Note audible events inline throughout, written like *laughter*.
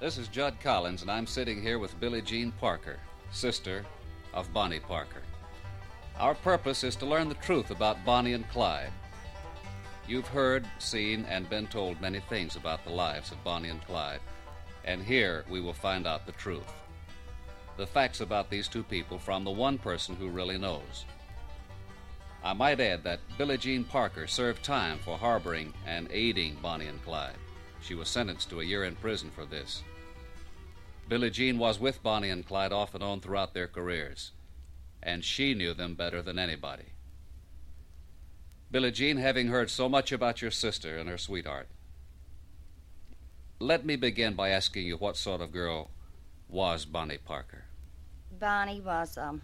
This is Judd Collins, and I'm sitting here with Billie Jean Parker, sister of Bonnie Parker. Our purpose is to learn the truth about Bonnie and Clyde. You've heard, seen, and been told many things about the lives of Bonnie and Clyde, and here we will find out the truth. The facts about these two people from the one person who really knows. I might add that Billie Jean Parker served time for harboring and aiding Bonnie and Clyde. She was sentenced to a year in prison for this. Billie Jean was with Bonnie and Clyde off and on throughout their careers, and she knew them better than anybody. Billie Jean, having heard so much about your sister and her sweetheart, let me begin by asking you what sort of girl was Bonnie Parker? Bonnie was, um,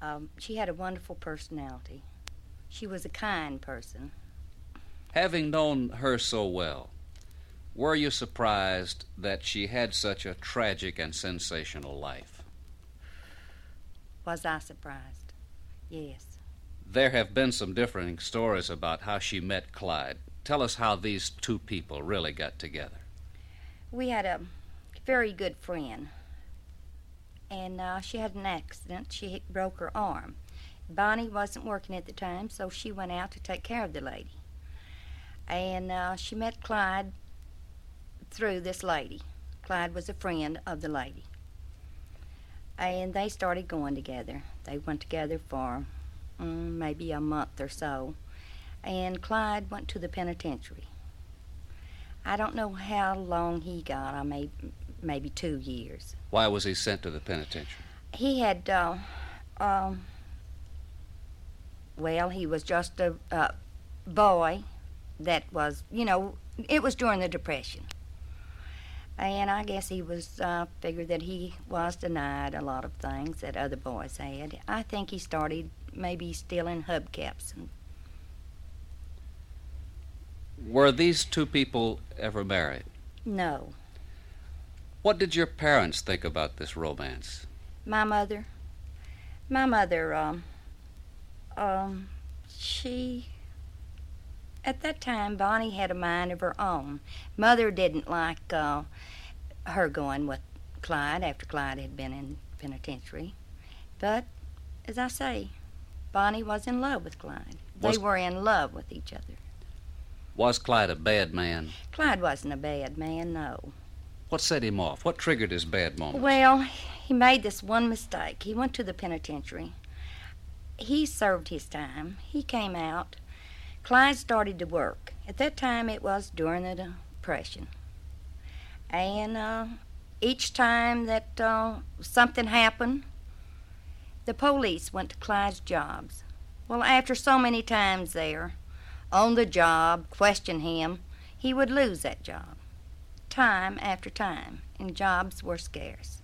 um, she had a wonderful personality. She was a kind person. Having known her so well, were you surprised that she had such a tragic and sensational life? Was I surprised? Yes. There have been some differing stories about how she met Clyde. Tell us how these two people really got together. We had a very good friend, and uh, she had an accident. She broke her arm. Bonnie wasn't working at the time, so she went out to take care of the lady. And uh, she met Clyde through this lady. Clyde was a friend of the lady. And they started going together. They went together for mm, maybe a month or so. And Clyde went to the penitentiary. I don't know how long he got. I may, maybe two years. Why was he sent to the penitentiary? He had, uh, um, well, he was just a, a boy that was, you know, it was during the Depression. And I guess he was uh, figured that he was denied a lot of things that other boys had. I think he started maybe stealing hubcaps. And Were these two people ever married? no, What did your parents think about this romance? my mother, my mother, um, um, she. At that time, Bonnie had a mind of her own. Mother didn't like uh, her going with Clyde after Clyde had been in penitentiary. But, as I say, Bonnie was in love with Clyde. They were in love with each other. Was Clyde a bad man? Clyde wasn't a bad man, no. What set him off? What triggered his bad moment? Well, he made this one mistake. He went to the penitentiary. He served his time. He came out. Clyde started to work. At that time, it was during the Depression. And uh, each time that uh, something happened, the police went to Clyde's jobs. Well, after so many times there, on the job, question him, he would lose that job. Time after time, and jobs were scarce.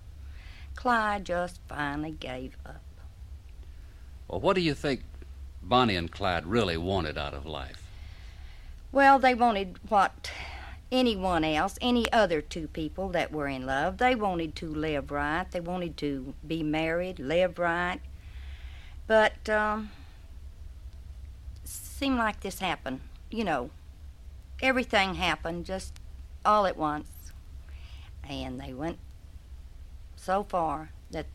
Clyde just finally gave up. Well, what do you think Bonnie and Clyde really wanted out of life? Well, they wanted what anyone else, any other two people that were in love, they wanted to live right. They wanted to be married, live right. But um, seemed like this happened. You know, everything happened just all at once. And they went so far that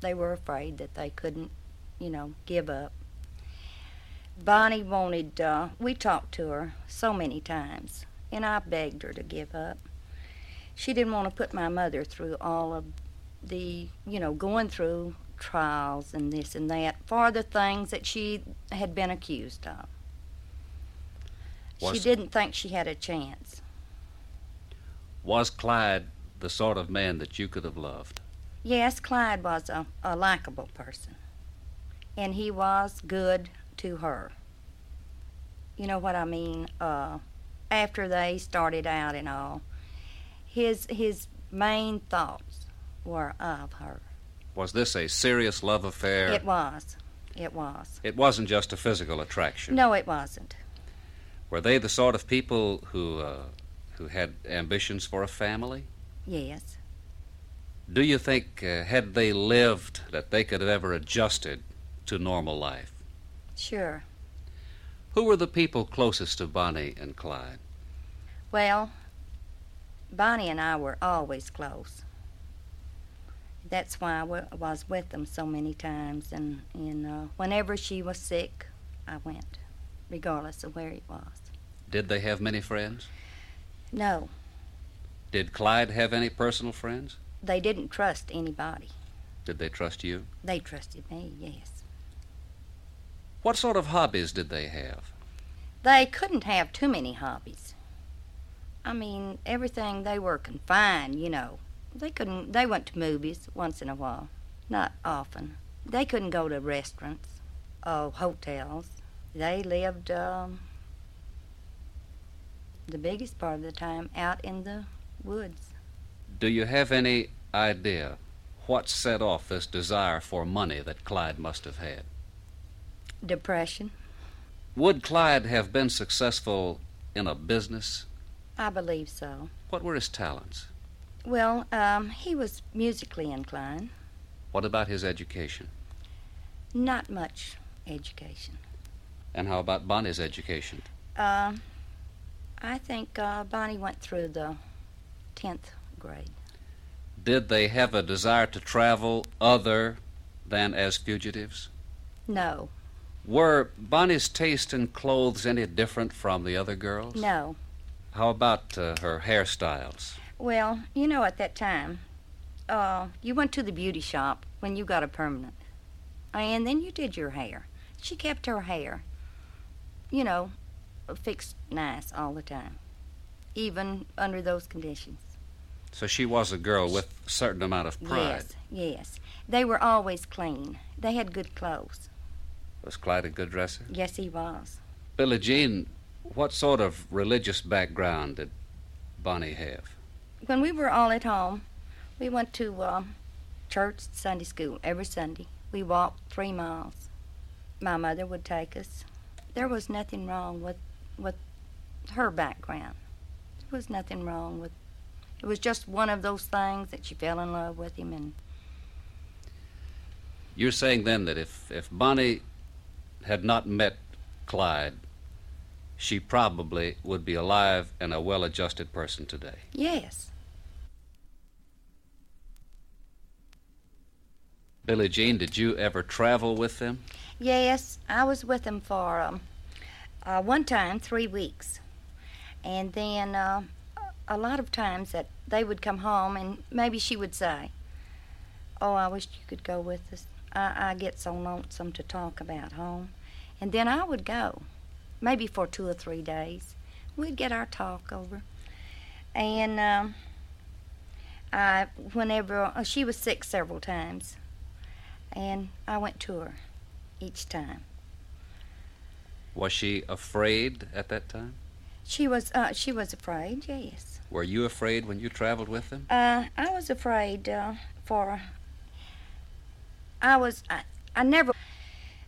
they were afraid that they couldn't, you know, give up. Bonnie wanted, uh, we talked to her so many times, and I begged her to give up. She didn't want to put my mother through all of the, you know, going through trials and this and that for the things that she had been accused of. she didn't think she had a chance. Was Clyde the sort of man that you could have loved? Yes, Clyde was a, a likable person, and he was good to her. You know what I mean? Uh, after they started out and all, his his main thoughts were of her. Was this a serious love affair? It was, it was. It wasn't just a physical attraction. No, it wasn't. Were they the sort of people who uh, who had ambitions for a family? Yes. Do you think, uh, had they lived, that they could have ever adjusted to normal life? Sure. Who were the people closest to Bonnie and Clyde? Well, Bonnie and I were always close. That's why I was with them so many times, and, and uh, whenever she was sick, I went, regardless of where it was. Did they have many friends? No, Did Clyde have any personal friends? they didn't trust anybody. Did they trust you? They trusted me, yes. What sort of hobbies did they have? They couldn't have too many hobbies. I mean, everything they were confined, you know. They couldn't. They went to movies once in a while, not often. They couldn't go to restaurants, or hotels. They lived um, the biggest part of the time out in the woods. Do you have any idea what set off this desire for money that Clyde must have had? Depression. Would Clyde have been successful in a business? I believe so. What were his talents? Well, um, he was musically inclined. What about his education? Not much education. And how about Bonnie's education? Uh, I think uh, Bonnie went through the 10th grade. Did they have a desire to travel other than as fugitives? No, Were Bonnie's taste in clothes any different from the other girls? no. How about uh, her hairstyles? Well, you know, at that time, uh, you went to the beauty shop when you got a permanent. And then you did your hair. She kept her hair, you know, fixed nice all the time, even under those conditions. So she was a girl with a certain amount of pride. Yes, yes. They were always clean. They had good clothes. Was Clyde a good dresser? Yes, he was. Billie Jean, what sort of religious background did Bonnie have? When we were all at home, we went to uh, church, Sunday school every Sunday. We walked three miles. My mother would take us. There was nothing wrong with with her background. There was nothing wrong with. It was just one of those things that she fell in love with him, and You're saying then that if, if Bonnie had not met Clyde, she probably would be alive and a well adjusted person today. yes, Billie Jean, did you ever travel with them? yes, I was with them for um, uh, one time three weeks, and then uh, a lot of times that they would come home and maybe she would say, "Oh, I wish you could go with us. I, I get so lonesome to talk about home," and then I would go, maybe for two or three days. We'd get our talk over, and um, I, whenever uh, she was sick several times, and I went to her each time. Was she afraid at that time? She was uh, she was afraid. Yes. Were you afraid when you traveled with them? Uh, I was afraid uh, for. I was I, I never,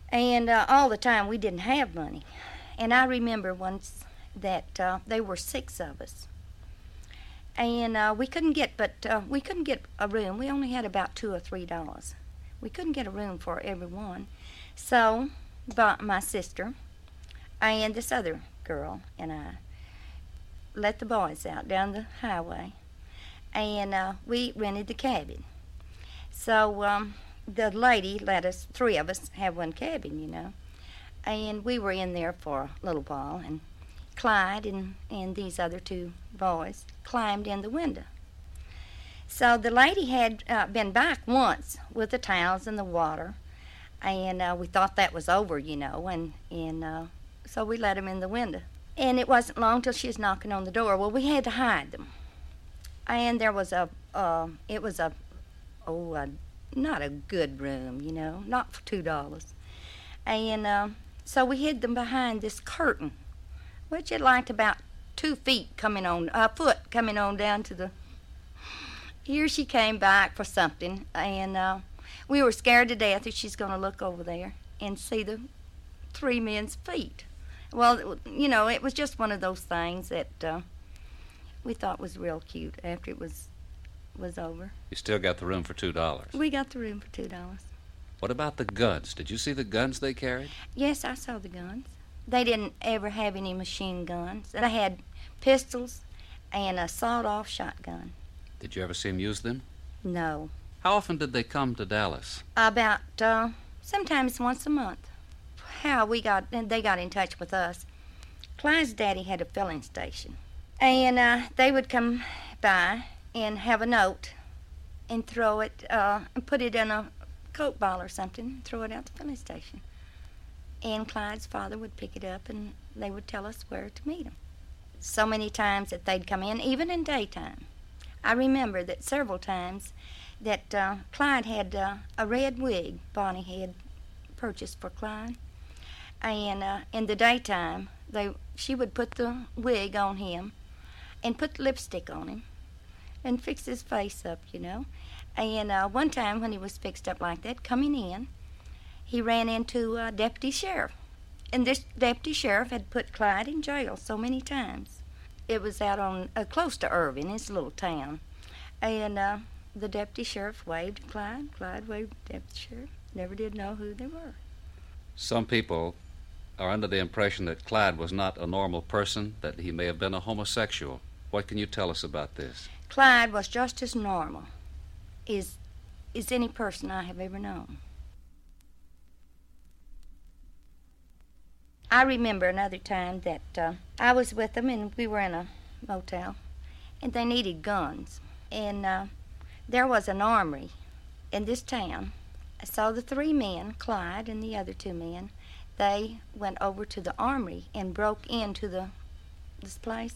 and uh, all the time we didn't have money, and I remember once that uh, there were six of us, and uh, we couldn't get but uh, we couldn't get a room. We only had about two or three dollars. We couldn't get a room for everyone, so but my sister and this other girl and I let the boys out down the highway, and uh, we rented the cabin. So um, the lady let us, three of us, have one cabin, you know, and we were in there for a little while, and Clyde and, and these other two boys climbed in the window. So the lady had uh, been back once with the towels and the water, and uh, we thought that was over, you know, and and uh, so we let them in the window. And it wasn't long till she was knocking on the door. Well, we had to hide them, and there was a uh, it was a oh a, not a good room, you know, not for two dollars, and uh, so we hid them behind this curtain, which it liked about two feet coming on a foot coming on down to the. Here she came back for something, and uh, we were scared to death that she's going to look over there and see the three men's feet. Well, you know, it was just one of those things that uh, we thought was real cute after it was was over. You still got the room for two dollars. We got the room for two dollars. What about the guns? Did you see the guns they carried? Yes, I saw the guns. They didn't ever have any machine guns. They had pistols and a sawed-off shotgun. Did you ever see them use them? No. How often did they come to Dallas? About uh, sometimes once a month. How we got they got in touch with us. Clyde's daddy had a filling station, and uh, they would come by and have a note and throw it uh, and put it in a coke bottle or something, and throw it out the filling station. And Clyde's father would pick it up and they would tell us where to meet him. So many times that they'd come in, even in daytime. I remember that several times that uh, Clyde had uh, a red wig Bonnie had purchased for Clyde. And uh, in the daytime, they she would put the wig on him and put lipstick on him and fix his face up, you know. And uh, one time when he was fixed up like that, coming in, he ran into a deputy sheriff. And this deputy sheriff had put Clyde in jail so many times. It was out on uh, close to Irving, it's a little town. And uh, the deputy sheriff waved Clyde. Clyde waved deputy sheriff. Never did know who they were. Some people are under the impression that Clyde was not a normal person, that he may have been a homosexual. What can you tell us about this? Clyde was just as normal as, as any person I have ever known. I remember another time that uh, I was with them and we were in a motel and they needed guns. And uh, there was an armory in this town. So the three men, Clyde and the other two men, they went over to the armory and broke into the this place.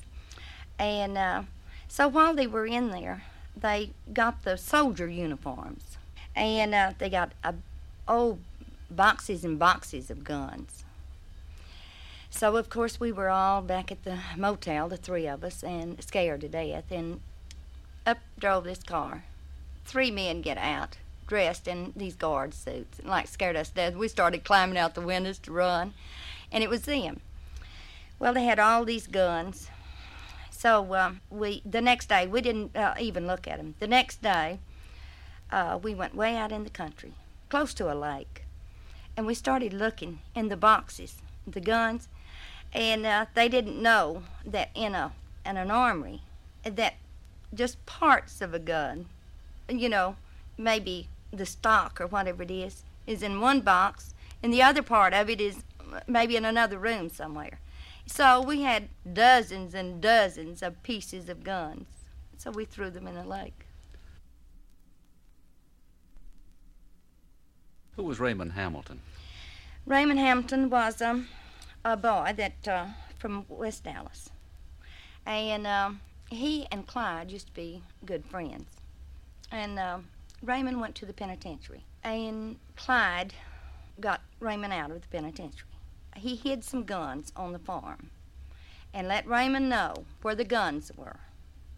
And uh, so while they were in there, they got the soldier uniforms, and uh, they got uh, old boxes and boxes of guns. So of course we were all back at the motel, the three of us, and scared to death. And up drove this car. Three men get out, dressed in these guard suits, and like scared us to death. We started climbing out the windows to run, and it was them. Well, they had all these guns. So uh, we the next day we didn't uh, even look at them. The next day uh, we went way out in the country, close to a lake, and we started looking in the boxes, the guns, and uh, they didn't know that in a in an armory that just parts of a gun, you know, maybe the stock or whatever it is, is in one box, and the other part of it is maybe in another room somewhere. So we had dozens and dozens of pieces of guns. So we threw them in the lake. Who was Raymond Hamilton? Raymond Hamilton was um, a boy that uh, from West Dallas, and um, he and Clyde used to be good friends. And uh, Raymond went to the penitentiary, and Clyde got Raymond out of the penitentiary. He hid some guns on the farm and let Raymond know where the guns were.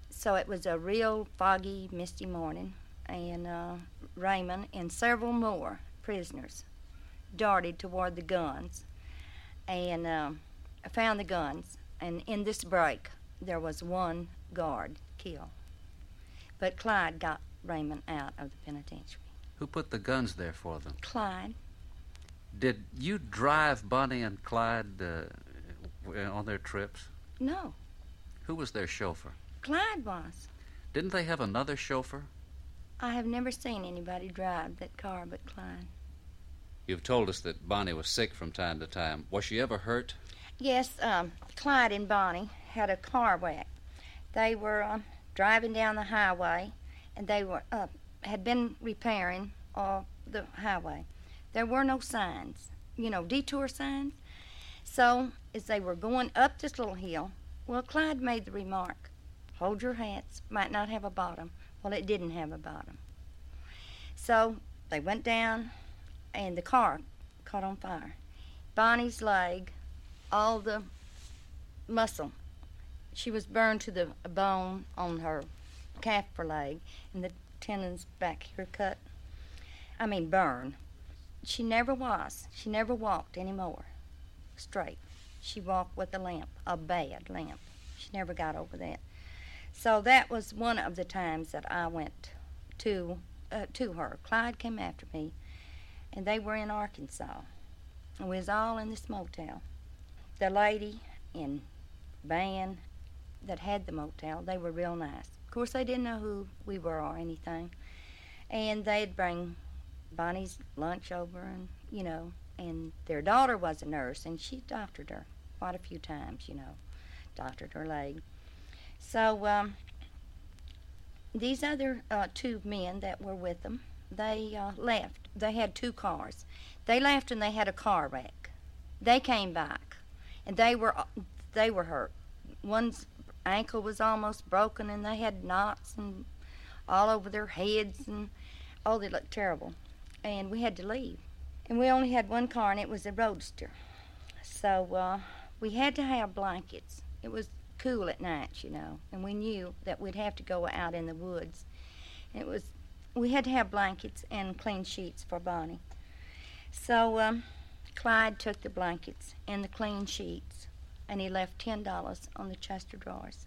So it was a real foggy, misty morning, and uh, Raymond and several more prisoners darted toward the guns and uh, found the guns. And in this break, there was one guard killed. But Clyde got Raymond out of the penitentiary. Who put the guns there for them? Clyde. Did you drive Bonnie and Clyde uh, on their trips? No. Who was their chauffeur? Clyde was. Didn't they have another chauffeur? I have never seen anybody drive that car but Clyde. You've told us that Bonnie was sick from time to time. Was she ever hurt? Yes, um, Clyde and Bonnie had a car wreck. They were uh, driving down the highway, and they were uh, had been repairing uh, the highway. There were no signs, you know, detour signs. So as they were going up this little hill, well, Clyde made the remark, "Hold your hats. Might not have a bottom." Well, it didn't have a bottom. So they went down, and the car caught on fire. Bonnie's leg, all the muscle, she was burned to the bone on her calf her leg, and the tendons back here cut. I mean, burn. She never was. She never walked anymore straight. She walked with a limp, a bad limp. She never got over that. So that was one of the times that I went to uh, to her. Clyde came after me, and they were in Arkansas. And we was all in this motel. The lady and band that had the motel, they were real nice. Of course, they didn't know who we were or anything, and they'd bring Bonnie's lunch over, and you know, and their daughter was a nurse, and she doctored her quite a few times, you know, doctored her leg. So um, these other uh, two men that were with them, they uh, left. They had two cars. They left and they had a car wreck. They came back, and they were they were hurt. One's ankle was almost broken, and they had knots and all over their heads, and oh, they looked terrible. And we had to leave. And we only had one car, and it was a roadster. So uh, we had to have blankets. It was cool at night, you know, and we knew that we'd have to go out in the woods. It was we had to have blankets and clean sheets for Bonnie. So um, Clyde took the blankets and the clean sheets, and he left ten dollars on the chest of drawers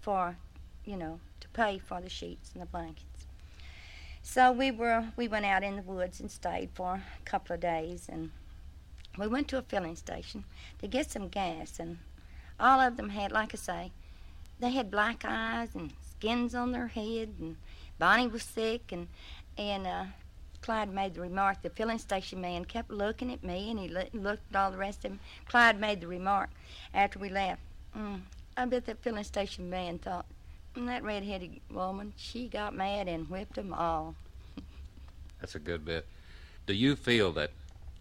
for, you know, to pay for the sheets and the blankets. So we were we went out in the woods and stayed for a couple of days, and we went to a filling station to get some gas, and all of them had, like I say, they had black eyes and skins on their head, and Bonnie was sick, and and uh, Clyde made the remark. The filling station man kept looking at me, and he lo- looked at all the rest of them. Clyde made the remark after we left. Mm, I bet that filling station man thought, mm, that red-headed woman, she got mad and whipped them all. *laughs* That's a good bit. Do you feel that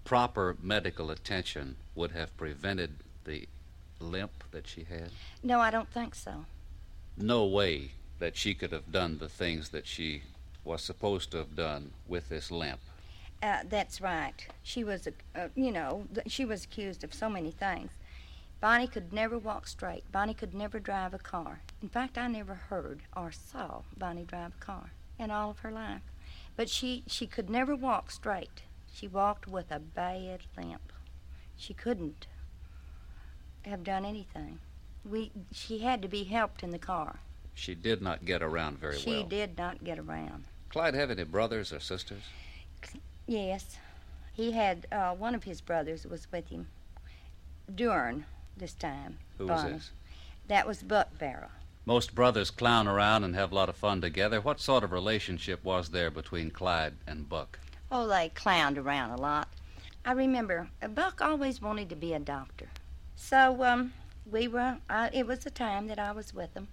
proper medical attention would have prevented the limp that she had? No, I don't think so. No way that she could have done the things that she was supposed to have done with this limp. Uh, that's right. She was, uh, you know, she was accused of so many things. Bonnie could never walk straight. Bonnie could never drive a car. In fact, I never heard or saw Bonnie drive a car in all of her life. But she, she could never walk straight. She walked with a bad limp. She couldn't have done anything. We, she had to be helped in the car. She did not get around very she well. She did not get around. Clyde have any brothers or sisters? Yes, he had uh, one of his brothers was with him. during this time. Who was Bonnie. this? That was Buck Barrow. Most brothers clown around and have a lot of fun together. What sort of relationship was there between Clyde and Buck? Oh, they clowned around a lot. I remember uh, Buck always wanted to be a doctor. So um, we were. I, it was the time that I was with them,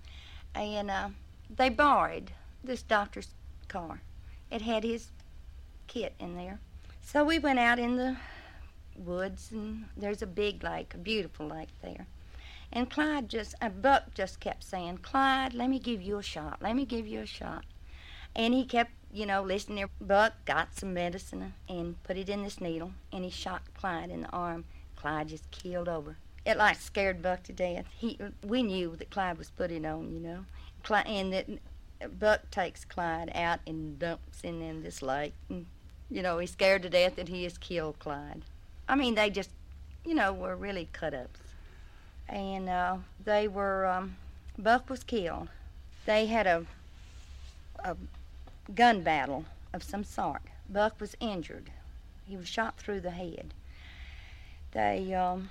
and uh, they borrowed this doctor's car. It had his kit in there. So we went out in the woods, and there's a big lake, a beautiful lake there. And Clyde just, uh, Buck just kept saying, Clyde, let me give you a shot. Let me give you a shot. And he kept, you know, listening there. Buck got some medicine and put it in this needle, and he shot Clyde in the arm. Clyde just keeled over. It like scared Buck to death. He, we knew that Clyde was putting on, you know. Clyde, and that Buck takes Clyde out and dumps him in this lake. And, you know, he's scared to death that he has killed Clyde. I mean, they just, you know, were really cut ups. And uh, they were, um, Buck was killed. They had a, a gun battle of some sort. Buck was injured. He was shot through the head. They um,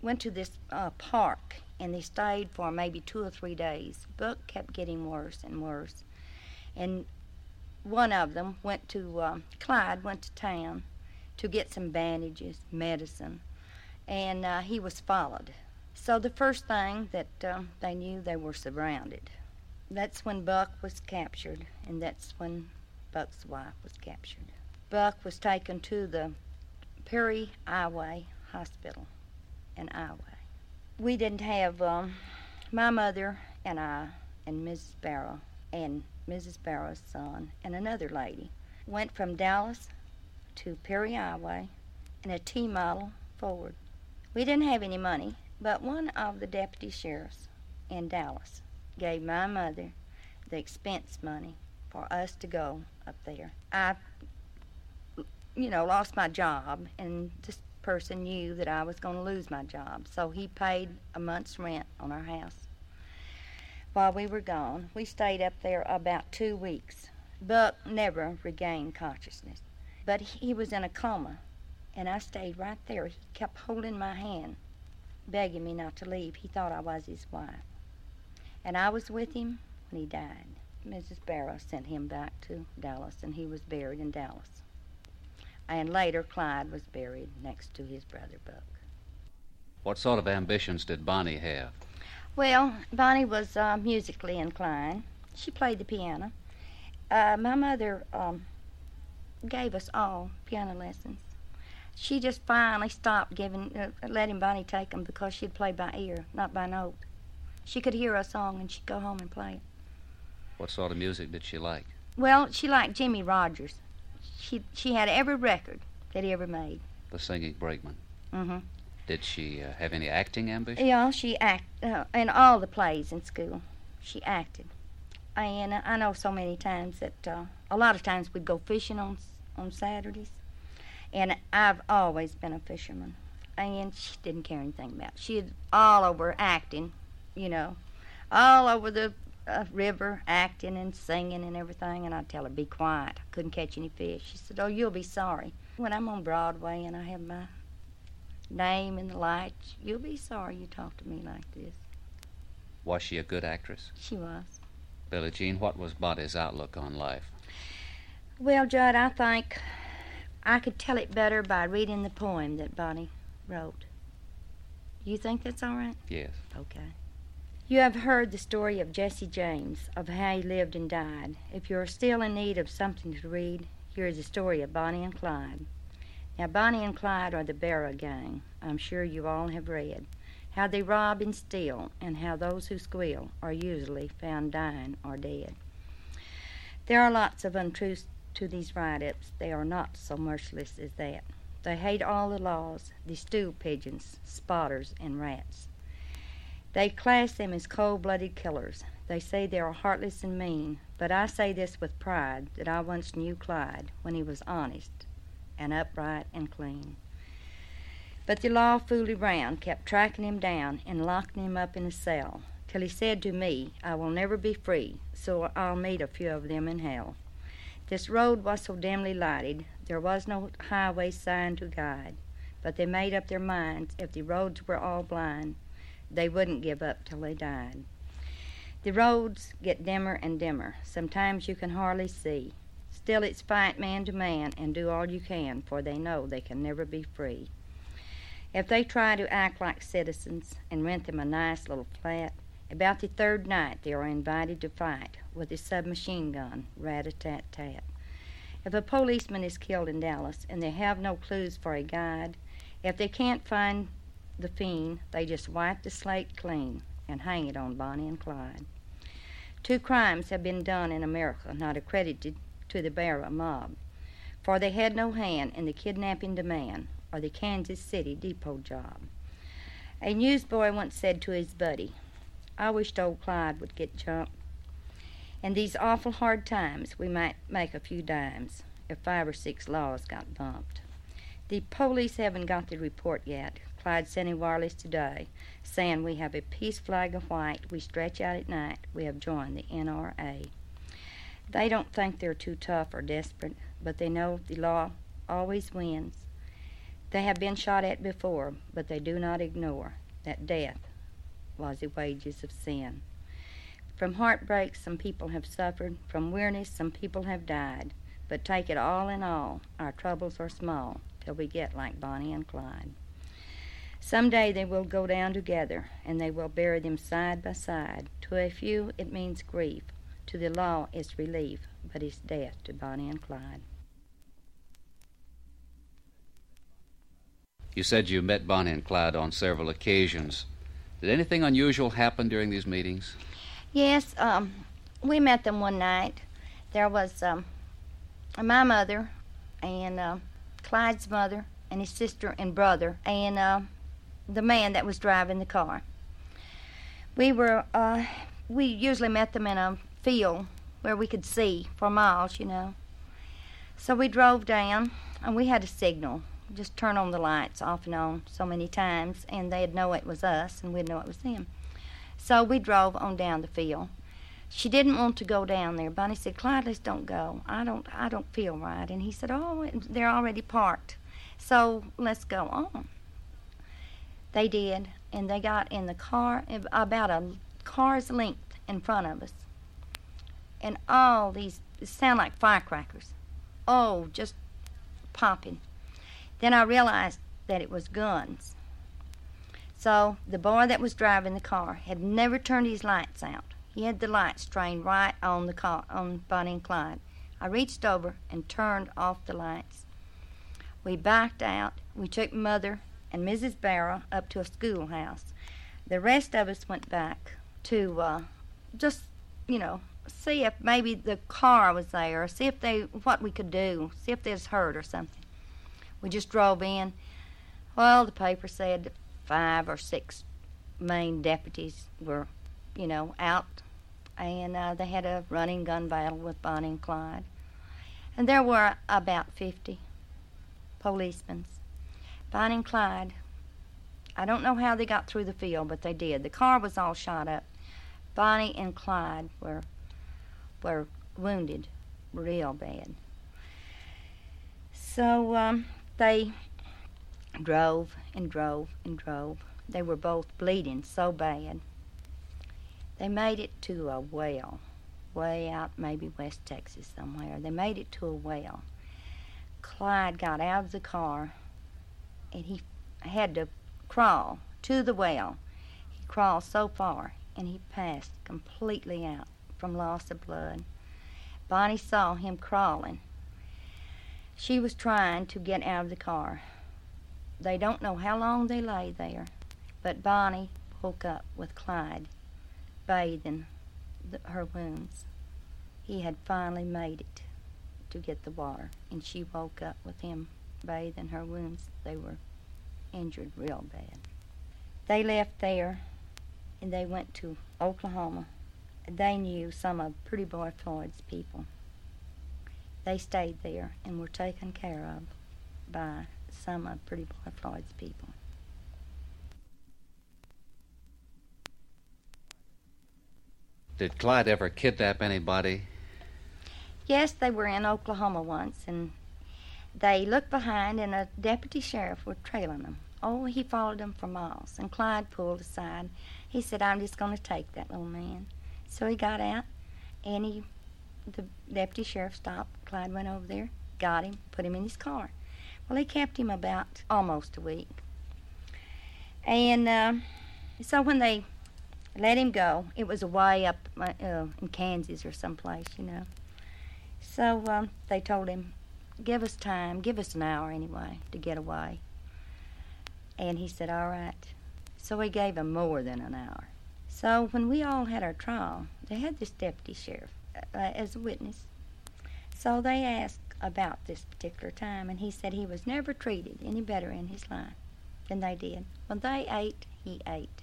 went to this uh, park and they stayed for maybe two or three days. Buck kept getting worse and worse. And one of them went to, uh, Clyde went to town to get some bandages, medicine, and uh, he was followed. So the first thing that um, they knew, they were surrounded. That's when Buck was captured, and that's when Buck's wife was captured. Buck was taken to the Perry Highway Hospital in Iowa. We didn't have um, my mother and I and Mrs. Barrow and Mrs. Barrow's son and another lady went from Dallas to Perry, Iowa in a T model Ford. We didn't have any money, but one of the deputy sheriffs in Dallas gave my mother the expense money for us to go up there. I, you know, lost my job, and this person knew that I was going to lose my job, so he paid a month's rent on our house. while we were gone. We stayed up there about two weeks. Buck never regained consciousness, but he was in a coma, and I stayed right there. He kept holding my hand, begging me not to leave. He thought I was his wife. And I was with him when he died. Mrs. Barrow sent him back to Dallas, and he was buried in Dallas. And later, Clyde was buried next to his brother Buck. What sort of ambitions did Bonnie have? Well, Bonnie was uh, musically inclined. She played the piano. Uh, my mother um, gave us all piano lessons. She just finally stopped giving, uh, letting Bonnie take them because she'd play by ear, not by note. She could hear a song and she'd go home and play it. What sort of music did she like? Well, she liked Jimmie Rodgers. She she had every record that he ever made. The singing brakeman. Mm-hmm. Did she uh, have any acting ambition? Yeah, she act uh, in all the plays in school. She acted, and uh, I know so many times that uh, a lot of times we'd go fishing on on Saturdays, and I've always been a fisherman, and she didn't care anything about. It. She'd all over acting, you know, all over the uh, river acting and singing and everything, and I'd tell her be quiet. I couldn't catch any fish. She said, "Oh, you'll be sorry when I'm on Broadway and I have my name in the lights. You'll be sorry you talked to me like this." Was she a good actress? She was. Billie Jean, what was Bonnie's outlook on life? Well, Judd, I think I could tell it better by reading the poem that Bonnie wrote. You think that's all right? Yes. Okay. You have heard the story of Jesse James, of how he lived and died. If you are still in need of something to read, here is the story of Bonnie and Clyde. Now, Bonnie and Clyde are the Barrow gang. I'm sure you all have read how they rob and steal, and how those who squeal are usually found dying or dead. There are lots of untruths to these write ups. They are not so merciless as that. They hate all the laws, the stool pigeons, spotters, and rats. They class them as cold blooded killers. They say they are heartless and mean, but I say this with pride that I once knew Clyde when he was honest and upright and clean. But the law fooled around, kept tracking him down and locking him up in a cell, till he said to me, I will never be free, so I'll meet a few of them in hell. This road was so dimly lighted, there was no highway sign to guide, but they made up their minds if the roads were all blind, they wouldn't give up till they died. The roads get dimmer and dimmer. Sometimes you can hardly see. Still, it's fight man to man and do all you can, for they know they can never be free. If they try to act like citizens and rent them a nice little flat, about the third night they are invited to fight with a submachine gun, rat a tat tat. If a policeman is killed in Dallas and they have no clues for a guide, if they can't find the fiend, they just wipe the slate clean and hang it on Bonnie and Clyde. Two crimes have been done in America not accredited to the Barrow mob, for they had no hand in the kidnapping demand or the Kansas City depot job. A newsboy once said to his buddy, I wished old Clyde would get jumped. In these awful hard times, we might make a few dimes if five or six laws got bumped. The police haven't got the report yet. Clyde sent a today saying we have a peace flag of white. We stretch out at night. We have joined the NRA. They don't think they're too tough or desperate, but they know the law always wins. They have been shot at before, but they do not ignore that death was the wages of sin. From heartbreak, some people have suffered. From weariness, some people have died. But take it all in all, our troubles are small till we get like Bonnie and Clyde. Some day they will go down together, and they will bury them side by side. To a few, it means grief. To the law, it's relief, but it's death to Bonnie and Clyde. You said you met Bonnie and Clyde on several occasions. Did anything unusual happen during these meetings? Yes, um, we met them one night. There was um, my mother and uh, Clyde's mother and his sister and brother and uh, the man that was driving the car. We were uh, we usually met them in a field where we could see for miles, you know. So we drove down and we had a signal just turn on the lights off and on so many times, and they'd know it was us, and we'd know it was them. So we drove on down the field. She didn't want to go down there. Bonnie said, "Clyde, let's don't go. I don't, I don't feel right." And he said, "Oh, they're already parked, so let's go on." They did, and they got in the car about a car's length in front of us, and all these sound like firecrackers. Oh, just popping. Then I realized that it was guns. So the boy that was driving the car had never turned his lights out. He had the lights trained right on the car on Bonnie and Clyde. I reached over and turned off the lights. We backed out. We took Mother and Mrs. Barrow up to a schoolhouse. The rest of us went back to uh, just, you know, see if maybe the car was there, see if they what we could do, see if they was hurt or something. We just drove in. Well, the paper said five or six main deputies were, you know, out, and uh, they had a running gun battle with Bonnie and Clyde. And there were about 50 policemen. Bonnie and Clyde, I don't know how they got through the field, but they did. The car was all shot up. Bonnie and Clyde were were wounded real bad. So um, they drove and drove and drove. They were both bleeding so bad. They made it to a well, way out maybe West Texas somewhere. They made it to a well. Clyde got out of the car and he had to crawl to the well. He crawled so far and he passed completely out from loss of blood. Bonnie saw him crawling. She was trying to get out of the car. They don't know how long they lay there, but Bonnie woke up with Clyde bathing the, her wounds. He had finally made it to get the water, and she woke up with him bathing her wounds. They were injured real bad. They left there and they went to Oklahoma they knew some of Pretty Boy Floyd's people. They stayed there and were taken care of by some of Pretty Boy Floyd's people. Did Clyde ever kidnap anybody? Yes, they were in Oklahoma once, and they looked behind, and a deputy sheriff was trailing them. Oh, he followed them for miles, and Clyde pulled aside. He said, I'm just going to take that little man. So he got out, and he, the deputy sheriff stopped. Clyde went over there, got him, put him in his car. Well, he kept him about almost a week. And uh, so when they let him go, it was away up uh, in Kansas or someplace, you know. So um, they told him, give us time, give us an hour anyway to get away. And he said, all right. So he gave him more than an hour. So when we all had our trial, they had this deputy sheriff uh, as a witness. So they asked about this particular time, and he said he was never treated any better in his life than they did. When they ate, he ate.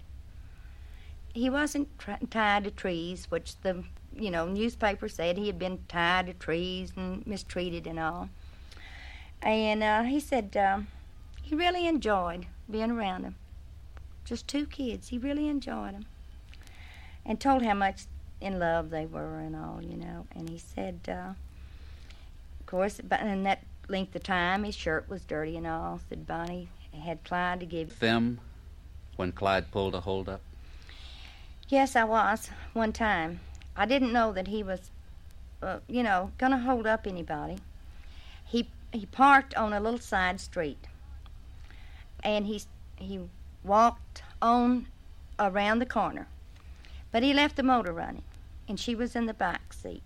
He wasn't tied to trees, which the you know newspaper said he had been tied to trees and mistreated and all. And uh, he said uh, he really enjoyed being around them. Just two kids. He really enjoyed them and told how much in love they were and all, you know. And he said, uh, of course, but in that length of time, his shirt was dirty and all. Said Bonnie had Clyde to give them when Clyde pulled a hold up. Yes, I was one time. I didn't know that he was, uh, you know, gonna hold up anybody. He parked on a little side street, and he he walked on around the corner but he left the motor running, and she was in the back seat.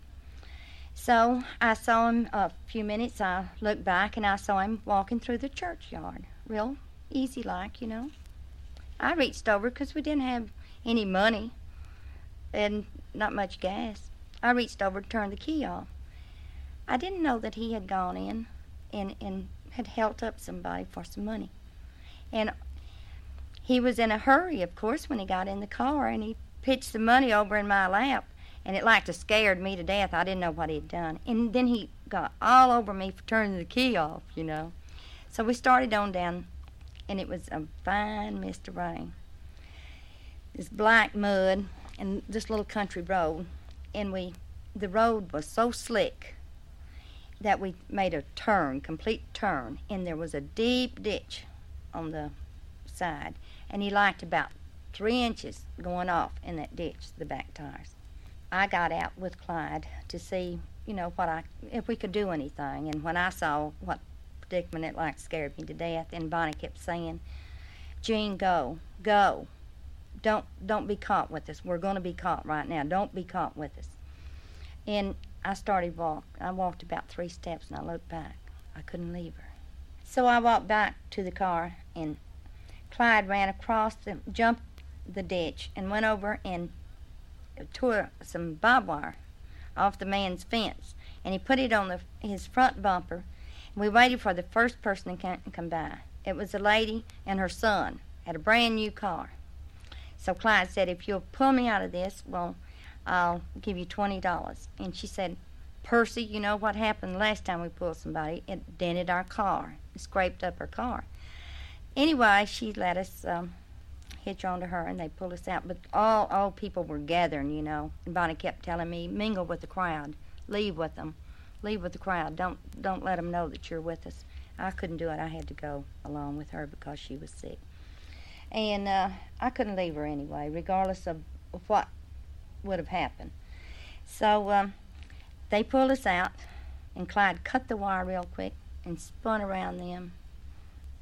So I saw him a few minutes. I looked back and I saw him walking through the churchyard, real easy like, you know. I reached over because we didn't have any money and not much gas. I reached over to turn the key off. I didn't know that he had gone in and, and had held up somebody for some money. And he was in a hurry, of course, when he got in the car, and he pitched the money over in my lap, and it like to scared me to death. I didn't know what he'd done. And then he got all over me for turning the key off, you know. So we started on down, and it was a fine mist of rain. this black mud and this little country road, and we the road was so slick that we made a turn, complete turn, and there was a deep ditch on the side, and he liked about three inches going off in that ditch, the back tires. I got out with Clyde to see, you know, what I if we could do anything, and when I saw what predicament it like scared me to death, and Bonnie kept saying, "Jean, go, go, don't don't be caught with us. We're going to be caught right now. Don't be caught with us." And I started walk. I walked about three steps and I looked back. I couldn't leave her. So I walked back to the car and Clyde ran across the jumped the ditch and went over and tore some barbed wire off the man's fence and he put it on the, his front bumper. And we waited for the first person to come by. It was a lady and her son had a brand new car. So Clyde said, "If you'll pull me out of this, well." I'll give you twenty dollars. And she said, Percy, you know what happened last time we pulled somebody? It dented our car. It scraped up our car. Anyway, she let us um, hitch onto her and they pulled us out. But all old people were gathering, you know. And Bonnie kept telling me, mingle with the crowd. Leave with them. Leave with the crowd. Don't don't let them know that you're with us. I couldn't do it. I had to go along with her because she was sick. And uh, I couldn't leave her anyway, regardless of what would have happened. So um, they pulled us out, and Clyde cut the wire real quick and spun around them,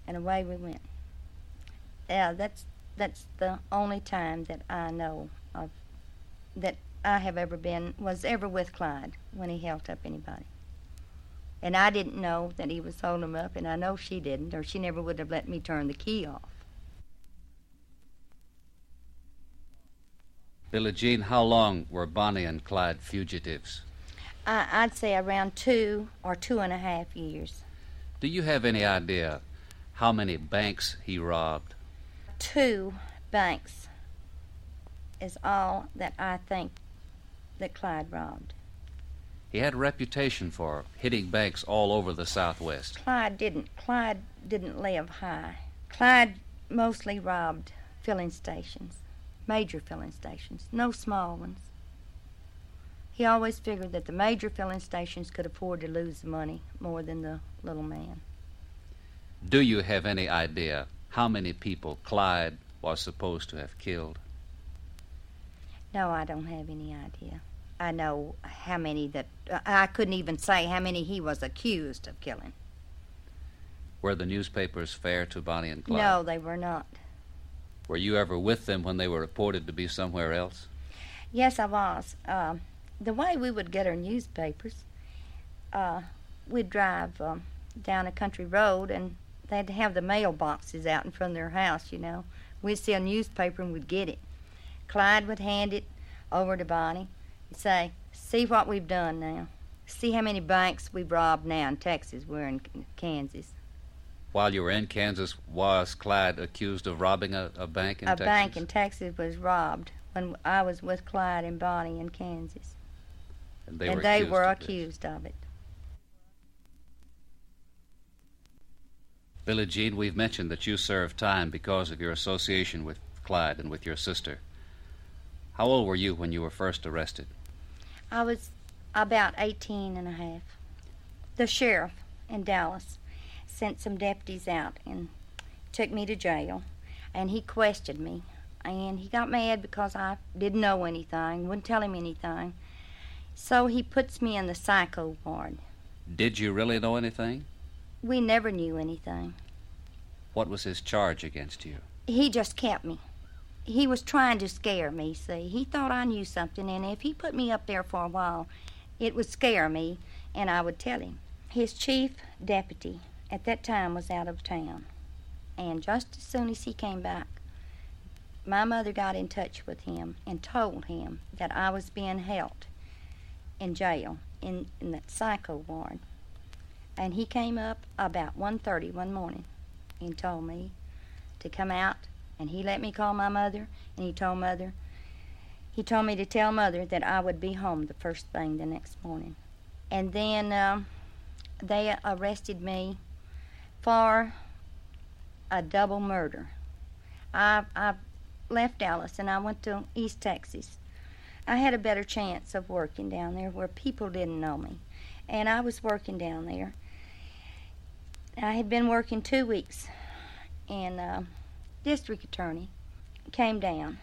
and away we went. Yeah, that's that's the only time that I know of that I have ever been was ever with Clyde when he held up anybody. And I didn't know that he was holding them up, and I know she didn't, or she never would have let me turn the key off. Billie Jean, how long were Bonnie and Clyde fugitives? I, I'd say around two or two and a half years. Do you have any idea how many banks he robbed? Two banks is all that I think that Clyde robbed. He had a reputation for hitting banks all over the Southwest. Clyde didn't. Clyde didn't live high. Clyde mostly robbed filling stations major filling stations, no small ones. He always figured that the major filling stations could afford to lose the money more than the little man. Do you have any idea how many people Clyde was supposed to have killed? No, I don't have any idea. I know how many that I couldn't even say how many he was accused of killing. Were the newspapers fair to Bonnie and Clyde? No, they were not. Were you ever with them when they were reported to be somewhere else? Yes, I was. Uh, the way we would get our newspapers, uh, we'd drive um, down a country road and they'd have the mailboxes out in front of their house, you know. We'd see a newspaper and we'd get it. Clyde would hand it over to Bonnie and say, See what we've done now. See how many banks we've robbed now in Texas. We're in Kansas while you were in Kansas, was Clyde accused of robbing a, a bank in a Texas? A bank in Texas was robbed when I was with Clyde and Bonnie in Kansas. And they and were they accused, were of, accused of it. Billie Jean, we've mentioned that you served time because of your association with Clyde and with your sister. How old were you when you were first arrested? I was about 18 and a half. The sheriff in Dallas sent some deputies out and took me to jail. And he questioned me. And he got mad because I didn't know anything, wouldn't tell him anything. So he puts me in the psycho ward. Did you really know anything? We never knew anything. What was his charge against you? He just kept me. He was trying to scare me, see. He thought I knew something, and if he put me up there for a while, it would scare me, and I would tell him. His chief deputy at that time was out of town. And just as soon as he came back, my mother got in touch with him and told him that I was being held in jail in, in that psycho ward. And he came up about 1.30 one morning and told me to come out. And he let me call my mother, and he told mother, he told me to tell mother that I would be home the first thing the next morning. And then uh, they arrested me for a double murder. I, I left Dallas and I went to East Texas. I had a better chance of working down there where people didn't know me. And I was working down there. I had been working two weeks, and uh, district attorney came down,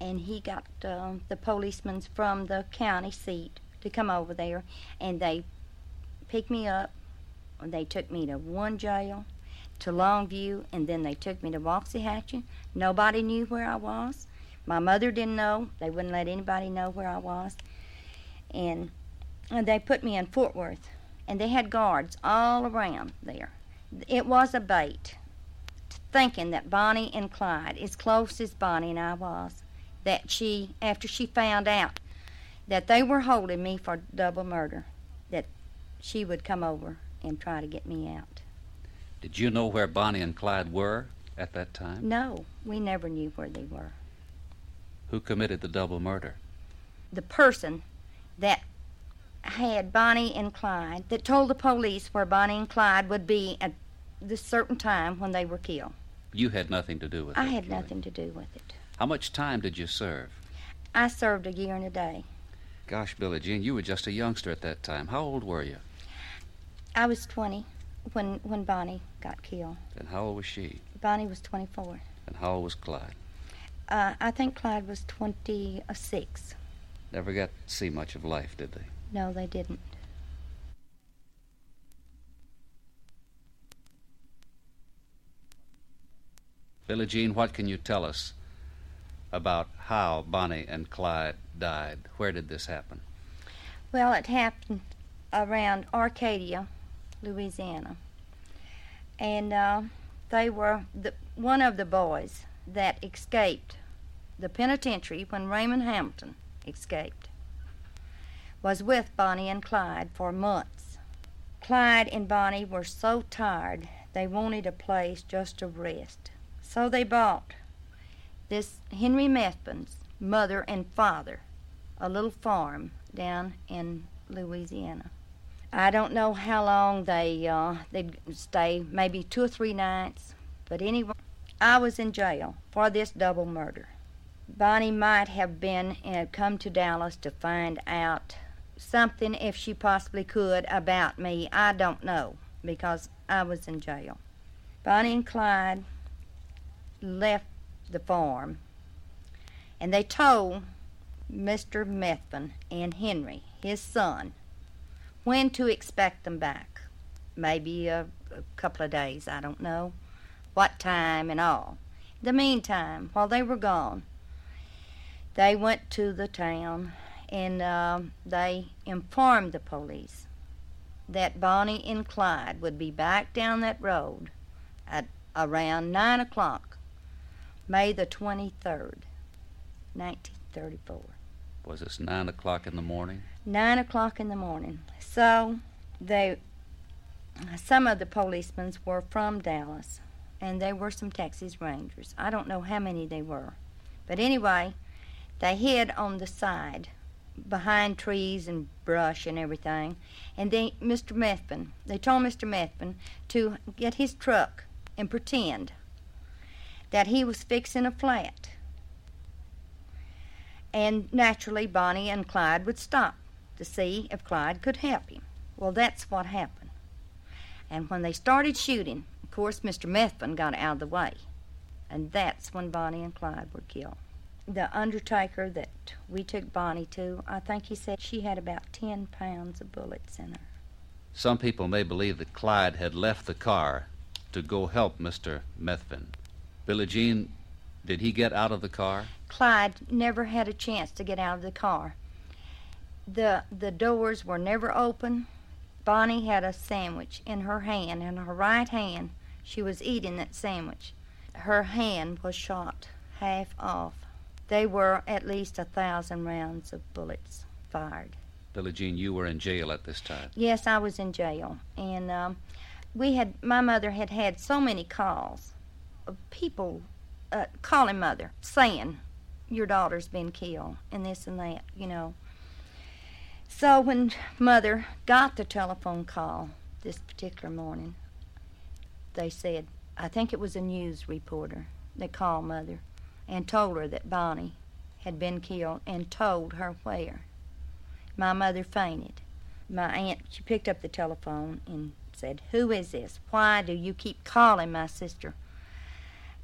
and he got uh, the policemen from the county seat to come over there, and they picked me up. They took me to one jail, to Longview, and then they took me to Waxahachie. Nobody knew where I was. My mother didn't know. They wouldn't let anybody know where I was. And, and they put me in Fort Worth, and they had guards all around there. It was a bait, thinking that Bonnie and Clyde, as close as Bonnie and I was, that she, after she found out that they were holding me for double murder, that she would come over and try to get me out. Did you know where Bonnie and Clyde were at that time? No, we never knew where they were. Who committed the double murder? The person that had Bonnie and Clyde, that told the police where Bonnie and Clyde would be at this certain time when they were killed. You had nothing to do with it. I had nothing to do with it. How much time did you serve? I served a year and a day. Gosh, Billie Jean, you were just a youngster at that time. How old were you? I was 20 when when Bonnie got killed. And how old was she? Bonnie was 24. And how old was Clyde? Uh, I think Clyde was 26. Never got to see much of life, did they? No, they didn't. Billie Jean, what can you tell us about how Bonnie and Clyde died? Where did this happen? Well, it happened around Arcadia, Louisiana. And uh, they were the, one of the boys that escaped the penitentiary when Raymond Hamilton escaped was with Bonnie and Clyde for months. Clyde and Bonnie were so tired they wanted a place just to rest. So they bought this Henry Methvin's mother and father a little farm down in Louisiana. I don't know how long they uh, they'd stay, maybe two or three nights. But anyway, I was in jail for this double murder. Bonnie might have been and come to Dallas to find out something, if she possibly could, about me. I don't know because I was in jail. Bonnie and Clyde left the farm, and they told Mr. Methvin and Henry, his son, when to expect them back. Maybe a, a couple of days, I don't know. What time and all. In the meantime, while they were gone, they went to the town and uh, they informed the police that Bonnie and Clyde would be back down that road at around nine o'clock, May the 23rd, 1934. Was this nine o'clock in the morning? Nine o'clock in the morning. So they, some of the policemen were from Dallas, and they were some Texas Rangers. I don't know how many they were, but anyway, they hid on the side behind trees and brush and everything. And they, Mr. Methvin, they told Mr. Methvin to get his truck and pretend that he was fixing a flat. And naturally, Bonnie and Clyde would stop to see if Clyde could help him. Well, that's what happened. And when they started shooting, of course, Mr. Methvin got out of the way. And that's when Bonnie and Clyde were killed the undertaker that we took Bonnie to, I think he said she had about 10 pounds of bullets in her. Some people may believe that Clyde had left the car to go help Mr. Methvin. Billie Jean, did he get out of the car? Clyde never had a chance to get out of the car. The the doors were never open. Bonnie had a sandwich in her hand, in her right hand. She was eating that sandwich. Her hand was shot half off. They were at least a thousand rounds of bullets fired. Billie Jean, you were in jail at this time. Yes, I was in jail, and um, we had my mother had had so many calls of people uh, calling mother saying your daughter's been killed and this and that, you know. So when mother got the telephone call this particular morning, they said, I think it was a news reporter that called mother and told her that Bonnie had been killed and told her where. My mother fainted. My aunt, she picked up the telephone and said, Who is this? Why do you keep calling my sister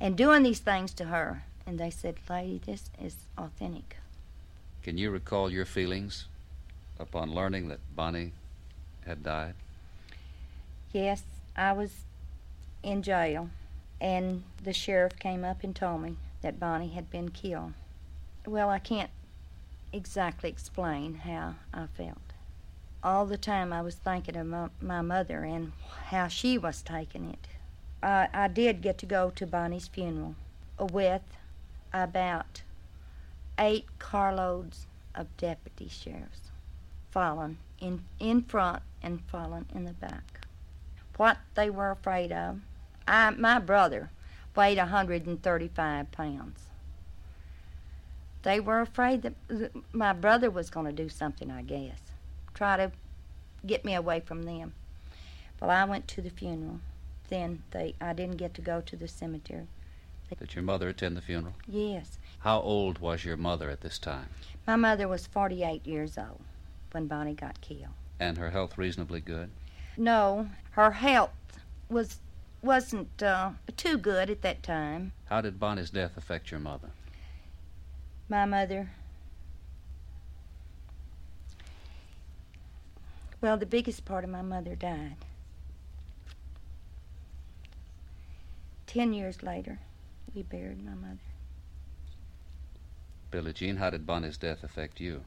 and doing these things to her? And they said, Lady, this is authentic. Can you recall your feelings upon learning that Bonnie had died? Yes, I was in jail, and the sheriff came up and told me that Bonnie had been killed. Well, I can't exactly explain how I felt. All the time I was thinking of my, my mother and how she was taking it. I, I did get to go to Bonnie's funeral with about eight carloads of deputy sheriffs, fallen in, in front and fallen in the back. What they were afraid of, I, my brother weighed 135 pounds. They were afraid that my brother was going to do something, I guess, try to get me away from them. Well, I went to the funeral. Then they, I didn't get to go to the cemetery. Did your mother attend the funeral? Yes. How old was your mother at this time? My mother was 48 years old when Bonnie got killed. And her health reasonably good? No, her health was wasn't uh, too good at that time. How did Bonnie's death affect your mother? My mother. Well, the biggest part of my mother died. Ten years later, we buried my mother. Billie Jean, how did Bonnie's death affect you?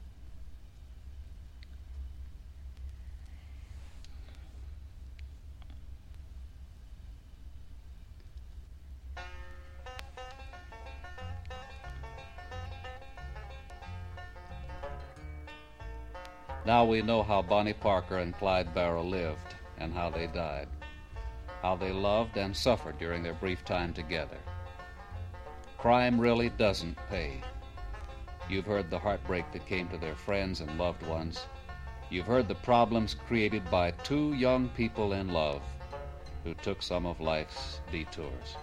Now we know how Bonnie Parker and Clyde Barrow lived and how they died, how they loved and suffered during their brief time together. Crime really doesn't pay. You've heard the heartbreak that came to their friends and loved ones. You've heard the problems created by two young people in love who took some of life's detours.